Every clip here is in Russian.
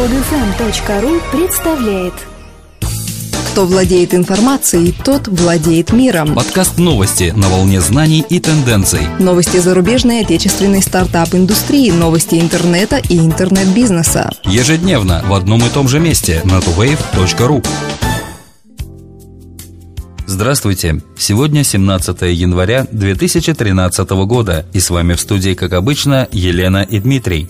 Подфм.ру представляет Кто владеет информацией, тот владеет миром. Подкаст новости на волне знаний и тенденций. Новости зарубежной и отечественной стартап-индустрии, новости интернета и интернет-бизнеса. Ежедневно в одном и том же месте на tuwave.ru. Здравствуйте! Сегодня 17 января 2013 года, и с вами в студии, как обычно, Елена и Дмитрий.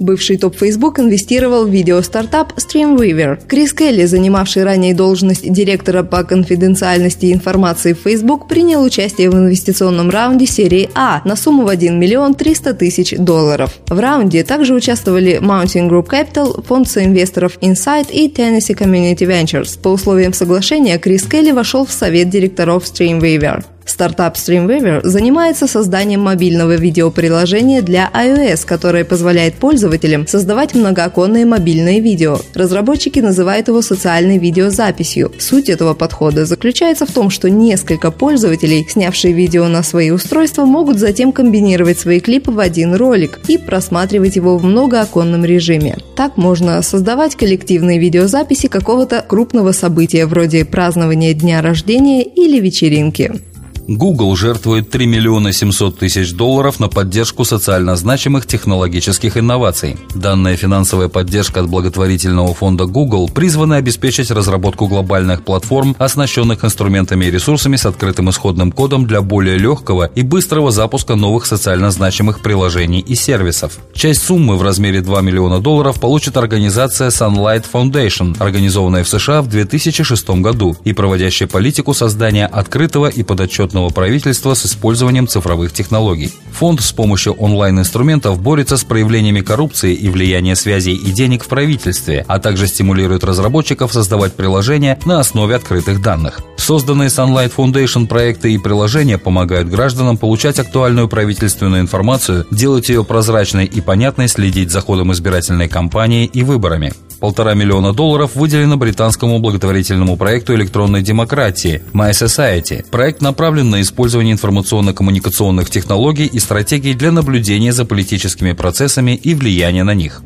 Бывший топ Facebook инвестировал в видеостартап Streamweaver. Крис Келли, занимавший ранее должность директора по конфиденциальности информации в Facebook, принял участие в инвестиционном раунде серии А на сумму в 1 миллион 300 тысяч долларов. В раунде также участвовали Mountain Group Capital, фонд соинвесторов Insight и Tennessee Community Ventures. По условиям соглашения Крис Келли вошел в совет директоров Streamweaver. Стартап Streamweaver занимается созданием мобильного видеоприложения для iOS, которое позволяет пользователям создавать многооконные мобильные видео. Разработчики называют его социальной видеозаписью. Суть этого подхода заключается в том, что несколько пользователей, снявшие видео на свои устройства, могут затем комбинировать свои клипы в один ролик и просматривать его в многооконном режиме. Так можно создавать коллективные видеозаписи какого-то крупного события вроде празднования дня рождения или вечеринки. Google жертвует 3 миллиона 700 тысяч долларов на поддержку социально значимых технологических инноваций. Данная финансовая поддержка от благотворительного фонда Google призвана обеспечить разработку глобальных платформ, оснащенных инструментами и ресурсами с открытым исходным кодом для более легкого и быстрого запуска новых социально значимых приложений и сервисов. Часть суммы в размере 2 миллиона долларов получит организация Sunlight Foundation, организованная в США в 2006 году и проводящая политику создания открытого и подотчетного местного правительства с использованием цифровых технологий. Фонд с помощью онлайн-инструментов борется с проявлениями коррупции и влияния связей и денег в правительстве, а также стимулирует разработчиков создавать приложения на основе открытых данных. Созданные Sunlight Foundation проекты и приложения помогают гражданам получать актуальную правительственную информацию, делать ее прозрачной и понятной, следить за ходом избирательной кампании и выборами. Полтора миллиона долларов выделено британскому благотворительному проекту электронной демократии My Society. Проект направлен на использование информационно-коммуникационных технологий и стратегий для наблюдения за политическими процессами и влияния на них.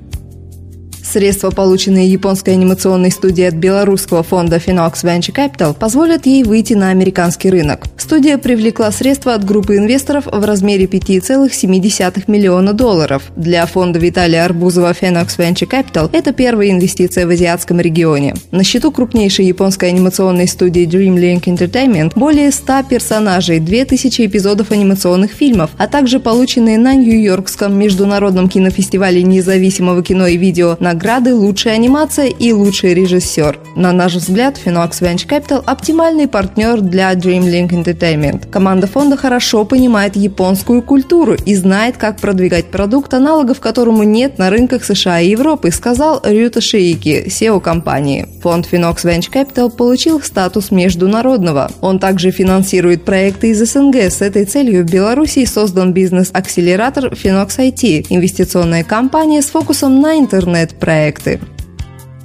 Средства, полученные японской анимационной студией от белорусского фонда Finox Venture Capital, позволят ей выйти на американский рынок. Студия привлекла средства от группы инвесторов в размере 5,7 миллиона долларов. Для фонда Виталия Арбузова Finox Venture Capital это первая инвестиция в азиатском регионе. На счету крупнейшей японской анимационной студии DreamLink Entertainment более 100 персонажей, 2000 эпизодов анимационных фильмов, а также полученные на Нью-Йоркском международном кинофестивале независимого кино и видео на награды «Лучшая анимация» и «Лучший режиссер». На наш взгляд, Finox Venture Capital – оптимальный партнер для DreamLink Entertainment. Команда фонда хорошо понимает японскую культуру и знает, как продвигать продукт, аналогов которому нет на рынках США и Европы, сказал Рюта Шиики, SEO компании. Фонд Finox Venture Capital получил статус международного. Он также финансирует проекты из СНГ. С этой целью в Беларуси создан бизнес-акселератор Finox IT – инвестиционная компания с фокусом на интернет-проекты проекты.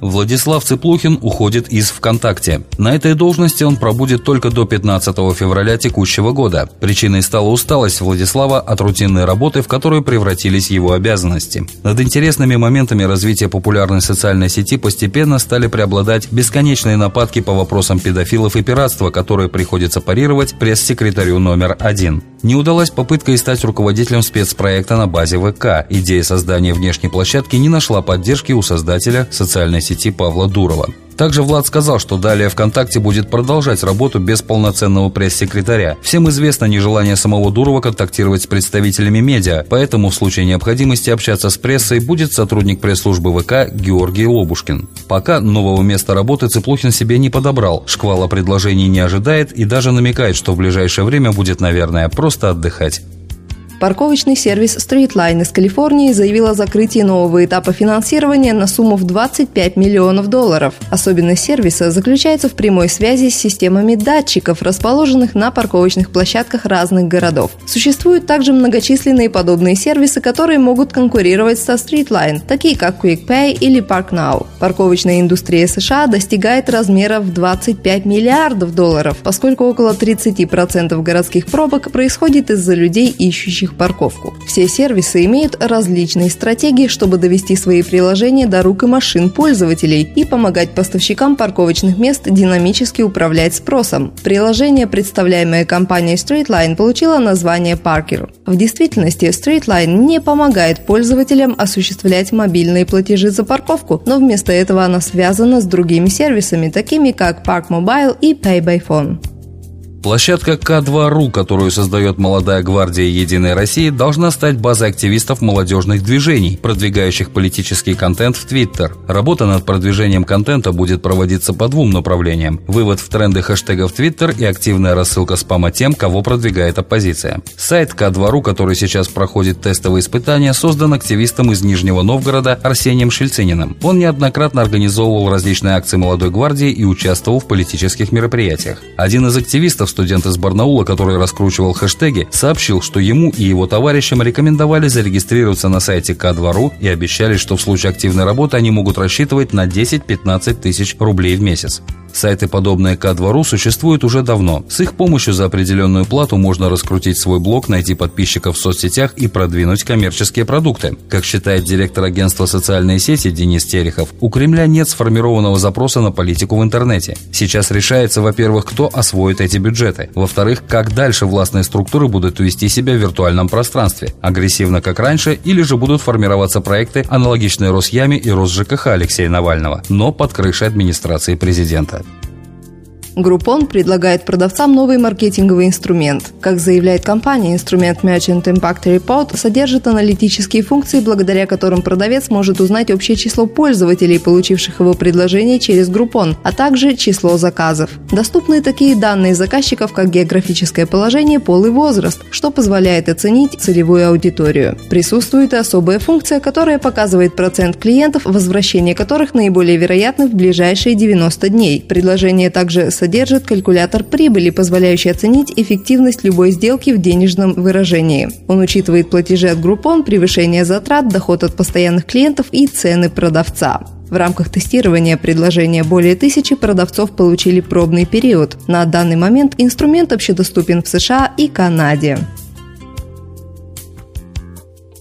Владислав Цыплухин уходит из ВКонтакте. На этой должности он пробудет только до 15 февраля текущего года. Причиной стала усталость Владислава от рутинной работы, в которую превратились его обязанности. Над интересными моментами развития популярной социальной сети постепенно стали преобладать бесконечные нападки по вопросам педофилов и пиратства, которые приходится парировать пресс-секретарю номер один. Не удалась попытка и стать руководителем спецпроекта на базе ВК. Идея создания внешней площадки не нашла поддержки у создателя социальной сети Павла Дурова. Также Влад сказал, что далее ВКонтакте будет продолжать работу без полноценного пресс-секретаря. Всем известно нежелание самого Дурова контактировать с представителями медиа, поэтому в случае необходимости общаться с прессой будет сотрудник пресс-службы ВК Георгий Лобушкин. Пока нового места работы Цыплухин себе не подобрал, шквала предложений не ожидает и даже намекает, что в ближайшее время будет, наверное, просто отдыхать. Парковочный сервис StreetLine из Калифорнии заявил о закрытии нового этапа финансирования на сумму в 25 миллионов долларов. Особенность сервиса заключается в прямой связи с системами датчиков, расположенных на парковочных площадках разных городов. Существуют также многочисленные подобные сервисы, которые могут конкурировать со StreetLine, такие как QuickPay или ParkNow. Парковочная индустрия США достигает размера в 25 миллиардов долларов, поскольку около 30% городских пробок происходит из-за людей, ищущих их парковку. Все сервисы имеют различные стратегии, чтобы довести свои приложения до рук и машин пользователей и помогать поставщикам парковочных мест динамически управлять спросом. Приложение, представляемое компанией Streetline, получило название Parker. В действительности Streetline не помогает пользователям осуществлять мобильные платежи за парковку, но вместо этого она связана с другими сервисами, такими как Park Mobile и Pay by Phone. Площадка К2.ру, которую создает молодая гвардия Единой России, должна стать базой активистов молодежных движений, продвигающих политический контент в Твиттер. Работа над продвижением контента будет проводиться по двум направлениям. Вывод в тренды хэштегов Твиттер и активная рассылка спама тем, кого продвигает оппозиция. Сайт К2.ру, который сейчас проходит тестовые испытания, создан активистом из Нижнего Новгорода Арсением Шельцининым. Он неоднократно организовывал различные акции молодой гвардии и участвовал в политических мероприятиях. Один из активистов студент из Барнаула, который раскручивал хэштеги, сообщил, что ему и его товарищам рекомендовали зарегистрироваться на сайте К2.ру и обещали, что в случае активной работы они могут рассчитывать на 10-15 тысяч рублей в месяц. Сайты, подобные К2.ру, существуют уже давно. С их помощью за определенную плату можно раскрутить свой блог, найти подписчиков в соцсетях и продвинуть коммерческие продукты. Как считает директор агентства «Социальные сети» Денис Терехов, у Кремля нет сформированного запроса на политику в интернете. Сейчас решается, во-первых, кто освоит эти бюджеты. Во-вторых, как дальше властные структуры будут вести себя в виртуальном пространстве. Агрессивно, как раньше, или же будут формироваться проекты, аналогичные Росяме и РосжКХ Алексея Навального, но под крышей администрации президента. Groupon предлагает продавцам новый маркетинговый инструмент. Как заявляет компания, инструмент Merchant Impact Report содержит аналитические функции, благодаря которым продавец может узнать общее число пользователей, получивших его предложение через Groupon, а также число заказов. Доступны такие данные заказчиков, как географическое положение, пол и возраст, что позволяет оценить целевую аудиторию. Присутствует и особая функция, которая показывает процент клиентов, возвращение которых наиболее вероятны в ближайшие 90 дней. Предложение также содержит калькулятор прибыли, позволяющий оценить эффективность любой сделки в денежном выражении. Он учитывает платежи от Groupon, превышение затрат, доход от постоянных клиентов и цены продавца. В рамках тестирования предложения более тысячи продавцов получили пробный период. На данный момент инструмент общедоступен в США и Канаде.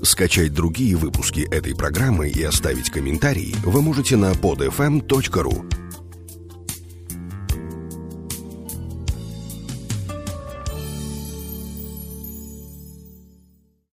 Скачать другие выпуски этой программы и оставить комментарии вы можете на podfm.ru